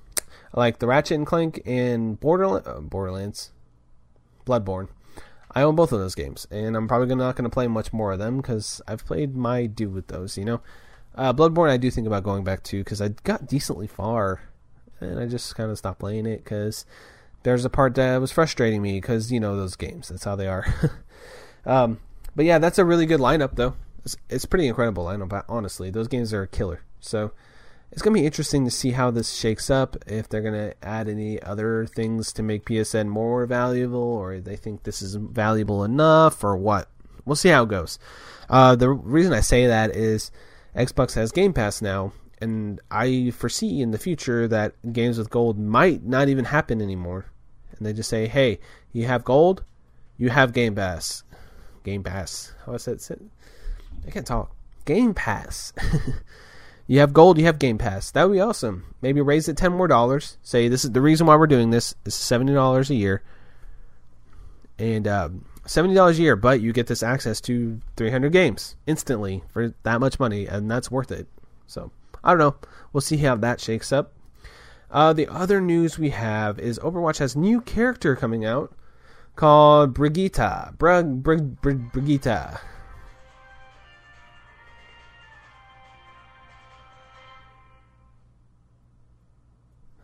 Like the Ratchet and Clank and Borderlands, uh, Borderlands, Bloodborne. I own both of those games, and I'm probably not going to play much more of them because I've played my due with those. You know, uh, Bloodborne I do think about going back to because I got decently far, and I just kind of stopped playing it because there's a part that was frustrating me because you know those games. That's how they are. um, but yeah, that's a really good lineup though. It's, it's pretty incredible lineup. Honestly, those games are a killer. So it's going to be interesting to see how this shakes up. If they're going to add any other things to make PSN more valuable, or they think this is valuable enough, or what. We'll see how it goes. Uh, the reason I say that is Xbox has Game Pass now, and I foresee in the future that games with gold might not even happen anymore. And they just say, "Hey, you have gold, you have Game Pass." Game Pass. How was that? I can't talk. Game Pass. You have gold, you have Game Pass. That would be awesome. Maybe raise it ten more dollars. Say this is the reason why we're doing this. Is seventy dollars a year, and um, seventy dollars a year, but you get this access to three hundred games instantly for that much money, and that's worth it. So I don't know. We'll see how that shakes up. Uh, the other news we have is Overwatch has new character coming out called Brigitta. Brig, Brig, Brig, Brigitte.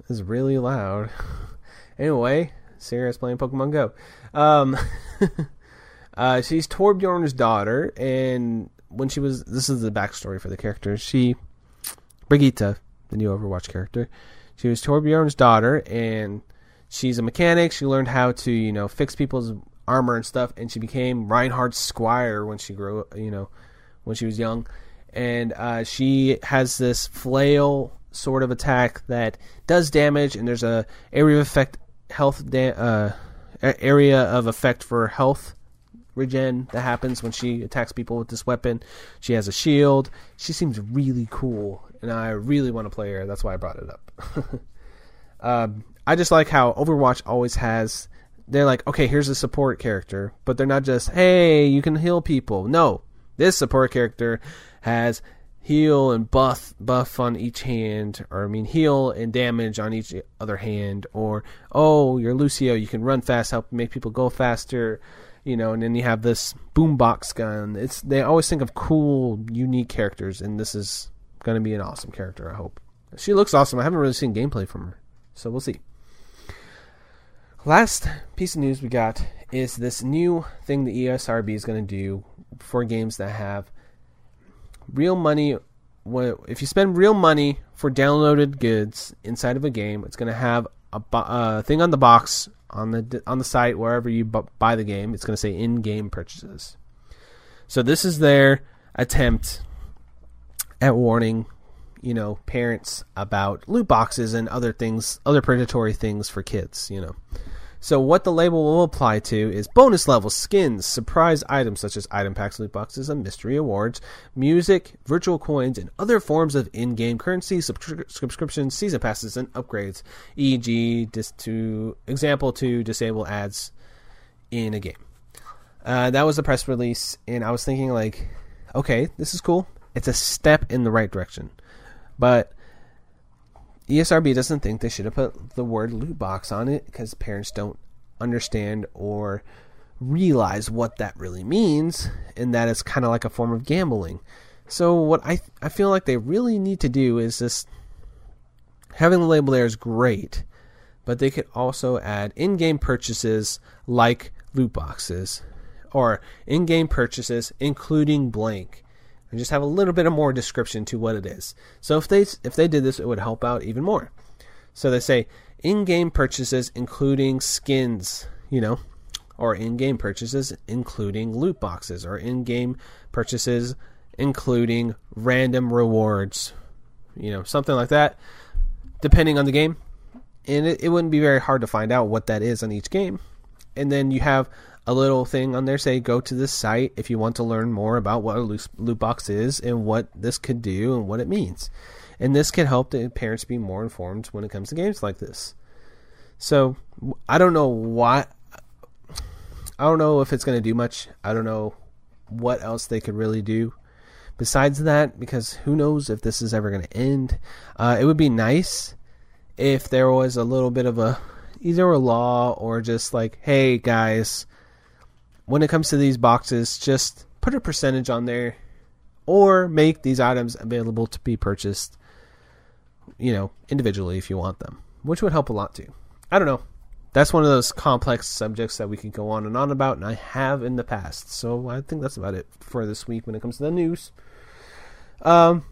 Is really loud. anyway, Sarah's playing Pokemon Go. Um, uh, she's Torbjorn's daughter, and when she was, this is the backstory for the character. She, Brigitte, the new Overwatch character, she was Torbjorn's daughter, and she's a mechanic. She learned how to, you know, fix people's armor and stuff, and she became Reinhardt's squire when she grew, you know, when she was young. And uh, she has this flail sort of attack that does damage, and there's a area of effect health da- uh, area of effect for health regen that happens when she attacks people with this weapon. She has a shield. She seems really cool, and I really want to play her. That's why I brought it up. um, I just like how Overwatch always has. They're like, okay, here's a support character, but they're not just, hey, you can heal people. No, this support character has heal and buff buff on each hand, or I mean heal and damage on each other hand, or oh you're Lucio, you can run fast, help make people go faster, you know, and then you have this boombox gun. It's they always think of cool, unique characters, and this is going to be an awesome character. I hope she looks awesome. I haven't really seen gameplay from her, so we'll see. Last piece of news we got is this new thing the ESRB is going to do for games that have real money. If you spend real money for downloaded goods inside of a game, it's going to have a uh, thing on the box on the on the site wherever you buy the game. It's going to say in-game purchases. So this is their attempt at warning, you know, parents about loot boxes and other things, other predatory things for kids. You know. So what the label will apply to is bonus levels, skins, surprise items such as item packs, loot boxes, and mystery awards, music, virtual coins, and other forms of in-game currency, subscriptions, season passes, and upgrades. E.g., dis- to example to disable ads in a game. Uh, that was the press release, and I was thinking like, okay, this is cool. It's a step in the right direction, but ESRB doesn't think they should have put the word loot box on it because parents don't understand or realize what that really means and that it's kind of like a form of gambling. So what I I feel like they really need to do is just having the label there is great, but they could also add in-game purchases like loot boxes or in-game purchases including blank and just have a little bit of more description to what it is. So if they if they did this, it would help out even more. So they say in-game purchases including skins, you know, or in-game purchases including loot boxes, or in-game purchases including random rewards, you know, something like that, depending on the game. And it, it wouldn't be very hard to find out what that is on each game. And then you have a little thing on there say go to this site if you want to learn more about what a loot box is and what this could do and what it means. And this can help the parents be more informed when it comes to games like this. So I don't know why. I don't know if it's going to do much. I don't know what else they could really do besides that because who knows if this is ever going to end. Uh, it would be nice if there was a little bit of a either a law or just like, hey guys, when it comes to these boxes, just put a percentage on there or make these items available to be purchased, you know, individually if you want them, which would help a lot too. I don't know. That's one of those complex subjects that we could go on and on about, and I have in the past. So I think that's about it for this week when it comes to the news. Um,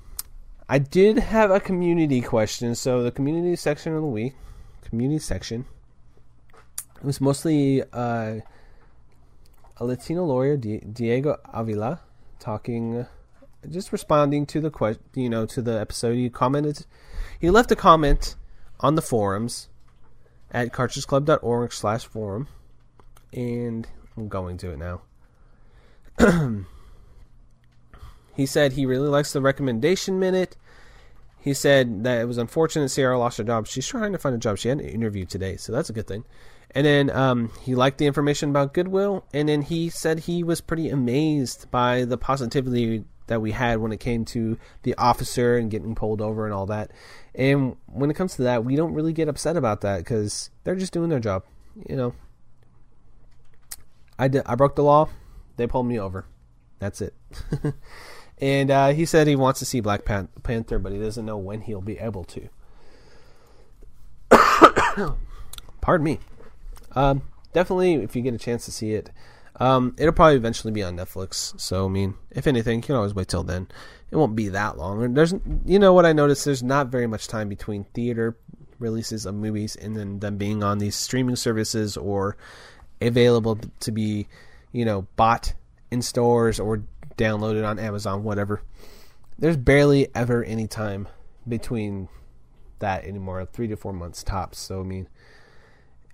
I did have a community question. So the community section of the week, community section, it was mostly uh, a Latino lawyer, Diego Avila, talking, just responding to the question, you know, to the episode. He commented, he left a comment on the forums at cartridgeclub.org slash forum, and I'm going to it now. he said he really likes the recommendation minute. He said that it was unfortunate Sierra lost her job. She's trying to find a job. She had an interview today, so that's a good thing. And then um, he liked the information about Goodwill, and then he said he was pretty amazed by the positivity that we had when it came to the officer and getting pulled over and all that. And when it comes to that, we don't really get upset about that because they're just doing their job. You know, I did, I broke the law, they pulled me over. That's it. and uh, he said he wants to see Black Pan- Panther, but he doesn't know when he'll be able to. Pardon me. Um, definitely, if you get a chance to see it, um, it'll probably eventually be on Netflix. So, I mean, if anything, you can always wait till then. It won't be that long. There's, you know, what I noticed, there's not very much time between theater releases of movies and then them being on these streaming services or available to be, you know, bought in stores or downloaded on Amazon, whatever. There's barely ever any time between that anymore, three to four months tops. So, I mean,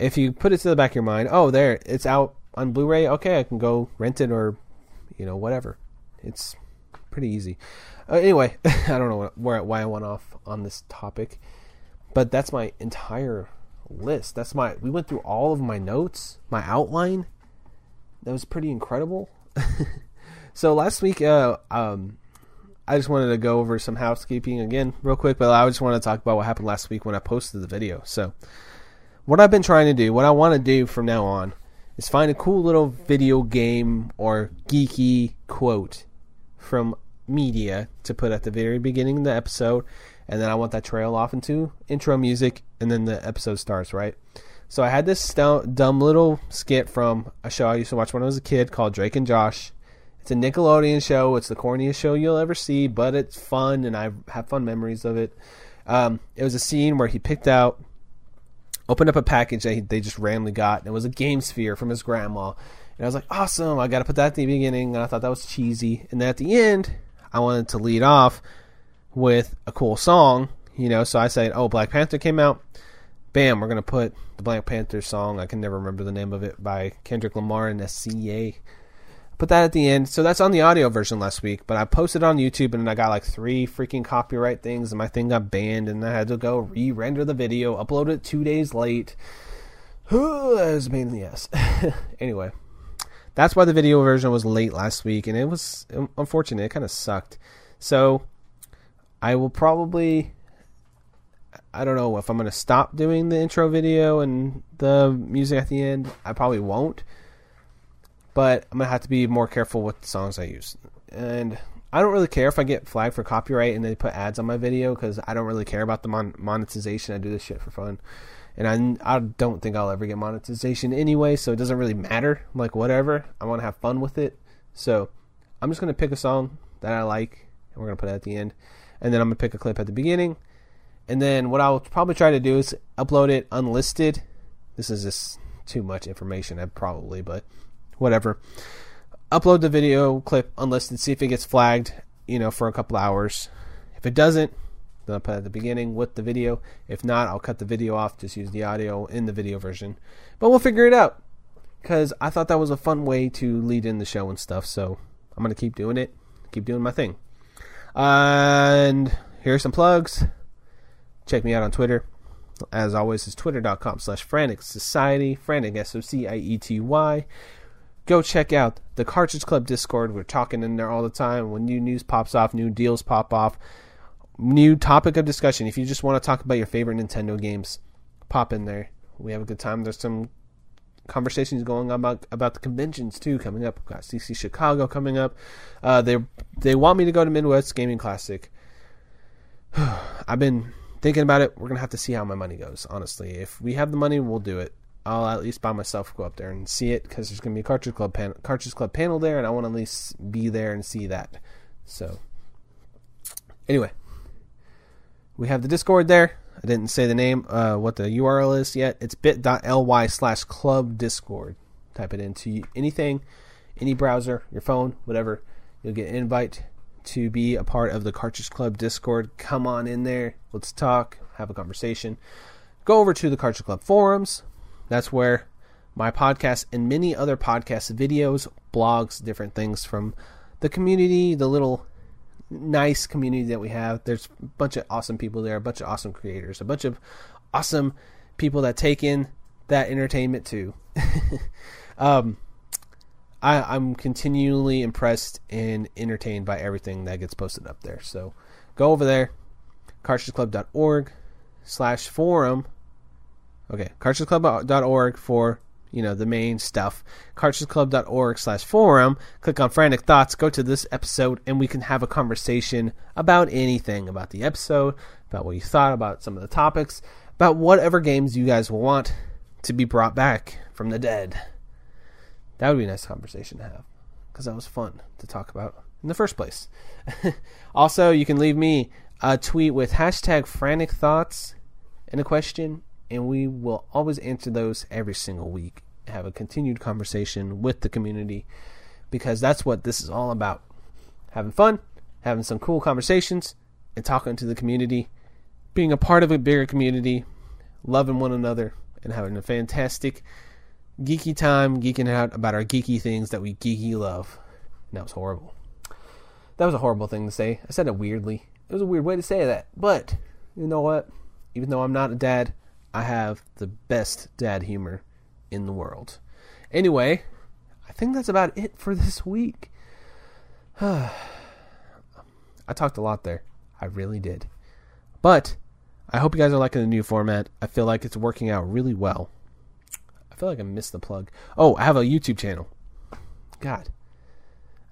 if you put it to the back of your mind, oh, there, it's out on Blu-ray. Okay, I can go rent it or, you know, whatever. It's pretty easy. Uh, anyway, I don't know where why I went off on this topic, but that's my entire list. That's my. We went through all of my notes, my outline. That was pretty incredible. so last week, uh, um, I just wanted to go over some housekeeping again, real quick. But I just want to talk about what happened last week when I posted the video. So, what I've been trying to do, what I want to do from now on, is find a cool little video game or geeky quote from media to put at the very beginning of the episode, and then I want that trail off into intro music, and then the episode starts, right? So I had this dumb little skit from a show I used to watch when I was a kid called Drake and Josh. It's a Nickelodeon show. It's the corniest show you'll ever see, but it's fun, and I have fun memories of it. Um, it was a scene where he picked out, opened up a package that he, they just randomly got, and it was a game sphere from his grandma. And I was like, awesome, I got to put that at the beginning, and I thought that was cheesy. And then at the end, I wanted to lead off with a cool song, you know, so I said, oh, Black Panther came out. Bam, we're going to put the Black Panther song, I can never remember the name of it, by Kendrick Lamar and SZA put that at the end. So that's on the audio version last week, but I posted on YouTube and I got like three freaking copyright things and my thing got banned and I had to go re-render the video, upload it two days late. that was a pain in the ass. anyway, that's why the video version was late last week and it was um, unfortunate. It kind of sucked. So I will probably I don't know if I'm going to stop doing the intro video and the music at the end. I probably won't but I'm gonna have to be more careful with the songs I use. And I don't really care if I get flagged for copyright and they put ads on my video because I don't really care about the mon- monetization. I do this shit for fun, and I I don't think I'll ever get monetization anyway, so it doesn't really matter. Like whatever, I want to have fun with it. So I'm just gonna pick a song that I like, and we're gonna put it at the end, and then I'm gonna pick a clip at the beginning, and then what I'll probably try to do is upload it unlisted. This is just too much information, probably, but whatever. Upload the video clip unlisted, see if it gets flagged, you know, for a couple hours. If it doesn't, then I'll put at the beginning with the video. If not, I'll cut the video off, just use the audio in the video version. But we'll figure it out. Because I thought that was a fun way to lead in the show and stuff, so I'm going to keep doing it, keep doing my thing. And here's some plugs. Check me out on Twitter. As always, it's twitter.com slash frantic society, frantic S O C I E T Y go check out the Cartridge Club Discord. We're talking in there all the time. When new news pops off, new deals pop off, new topic of discussion. If you just want to talk about your favorite Nintendo games, pop in there. We have a good time. There's some conversations going on about about the conventions too coming up. We've got CC Chicago coming up. Uh, they they want me to go to Midwest Gaming Classic. I've been thinking about it. We're gonna have to see how my money goes. Honestly, if we have the money, we'll do it. I'll at least by myself go up there and see it because there's going to be a Cartridge Club panel, Cartridge Club panel there, and I want to at least be there and see that. So, anyway, we have the Discord there. I didn't say the name, uh, what the URL is yet. It's bit.ly slash club discord. Type it into anything, any browser, your phone, whatever. You'll get an invite to be a part of the Cartridge Club Discord. Come on in there. Let's talk, have a conversation. Go over to the Cartridge Club forums that's where my podcast and many other podcast videos, blogs, different things from the community, the little nice community that we have. There's a bunch of awesome people there, a bunch of awesome creators, a bunch of awesome people that take in that entertainment too. um, I, am continually impressed and entertained by everything that gets posted up there. So go over there, cartridgeclub.org slash forum Okay, cartridgeclub.org for you know the main stuff. Cartridgeclub.org slash forum. Click on Frantic Thoughts. Go to this episode, and we can have a conversation about anything about the episode, about what you thought about some of the topics, about whatever games you guys want to be brought back from the dead. That would be a nice conversation to have because that was fun to talk about in the first place. also, you can leave me a tweet with hashtag frantic thoughts and a question and we will always answer those every single week. Have a continued conversation with the community because that's what this is all about. Having fun, having some cool conversations, and talking to the community, being a part of a bigger community, loving one another, and having a fantastic geeky time geeking out about our geeky things that we geeky love. And that was horrible. That was a horrible thing to say. I said it weirdly. It was a weird way to say that. But you know what? Even though I'm not a dad, I have the best dad humor in the world. Anyway, I think that's about it for this week. I talked a lot there. I really did. But I hope you guys are liking the new format. I feel like it's working out really well. I feel like I missed the plug. Oh, I have a YouTube channel. God.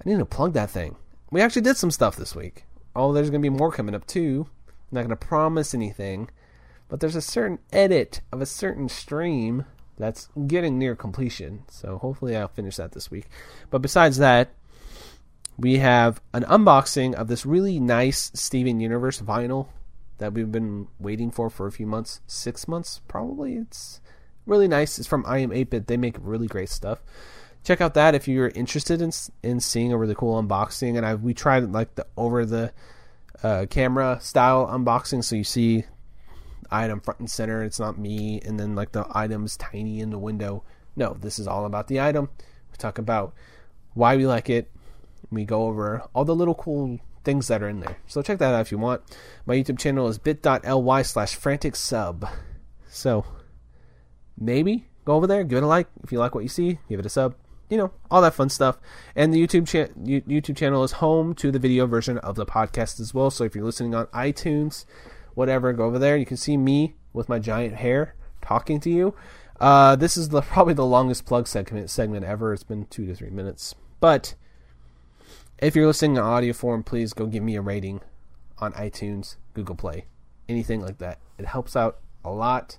I need to plug that thing. We actually did some stuff this week. Oh, there's going to be more coming up too. I'm not going to promise anything. But there's a certain edit of a certain stream that's getting near completion. So hopefully I'll finish that this week. But besides that, we have an unboxing of this really nice Steven Universe vinyl that we've been waiting for for a few months, six months probably. It's really nice. It's from I Am 8-Bit. They make really great stuff. Check out that if you're interested in in seeing a really cool unboxing. And I we tried like the over the uh, camera style unboxing, so you see item front and center. It's not me, and then like the item's tiny in the window. No, this is all about the item. We talk about why we like it. We go over all the little cool things that are in there. So check that out if you want. My YouTube channel is bit.ly slash frantic sub. So maybe go over there, give it a like. If you like what you see, give it a sub. You know, all that fun stuff. And the YouTube cha- YouTube channel is home to the video version of the podcast as well. So if you're listening on iTunes, whatever, go over there. You can see me with my giant hair talking to you. Uh, this is the probably the longest plug segment segment ever. It's been two to three minutes, but if you're listening in audio form, please go give me a rating on iTunes, Google Play, anything like that. It helps out a lot.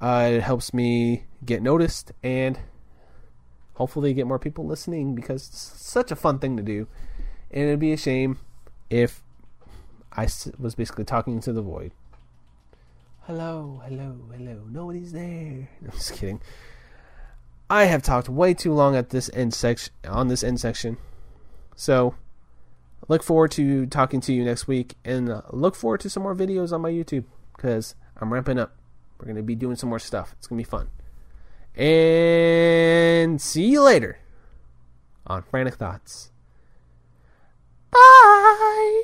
Uh, it helps me get noticed and hopefully get more people listening because it's such a fun thing to do. And it'd be a shame if I was basically talking to the void. Hello, hello, hello. Nobody's there. I'm just kidding. I have talked way too long at this end section on this end section. So, look forward to talking to you next week and uh, look forward to some more videos on my YouTube because I'm ramping up. We're going to be doing some more stuff. It's going to be fun. And see you later on Frantic Thoughts. Bye.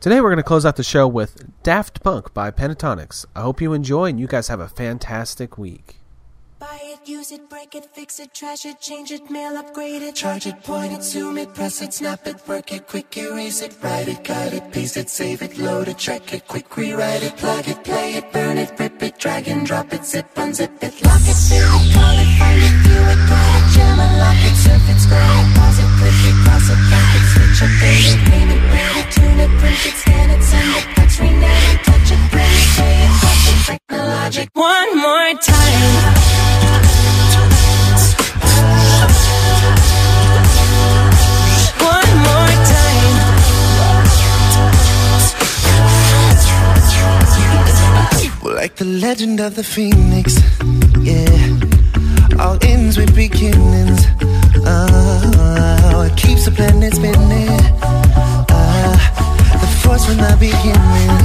Today we're going to close out the show with Daft Punk by Pentatonix. I hope you enjoy and you guys have a fantastic week. Buy it, use it, break it, fix it, trash it, change it, mail, upgrade it, charge it, point it, zoom it, press it, snap it, work it, quick erase it, write it, cut it, paste it, save it, load it, track it, quick rewrite it, plug it, play it, burn it, rip it, drag and drop it, zip, unzip it, lock it, fill it, of the phoenix, yeah. All ends with beginnings. Uh, it keeps the planet spinning. Uh, the force from the beginning.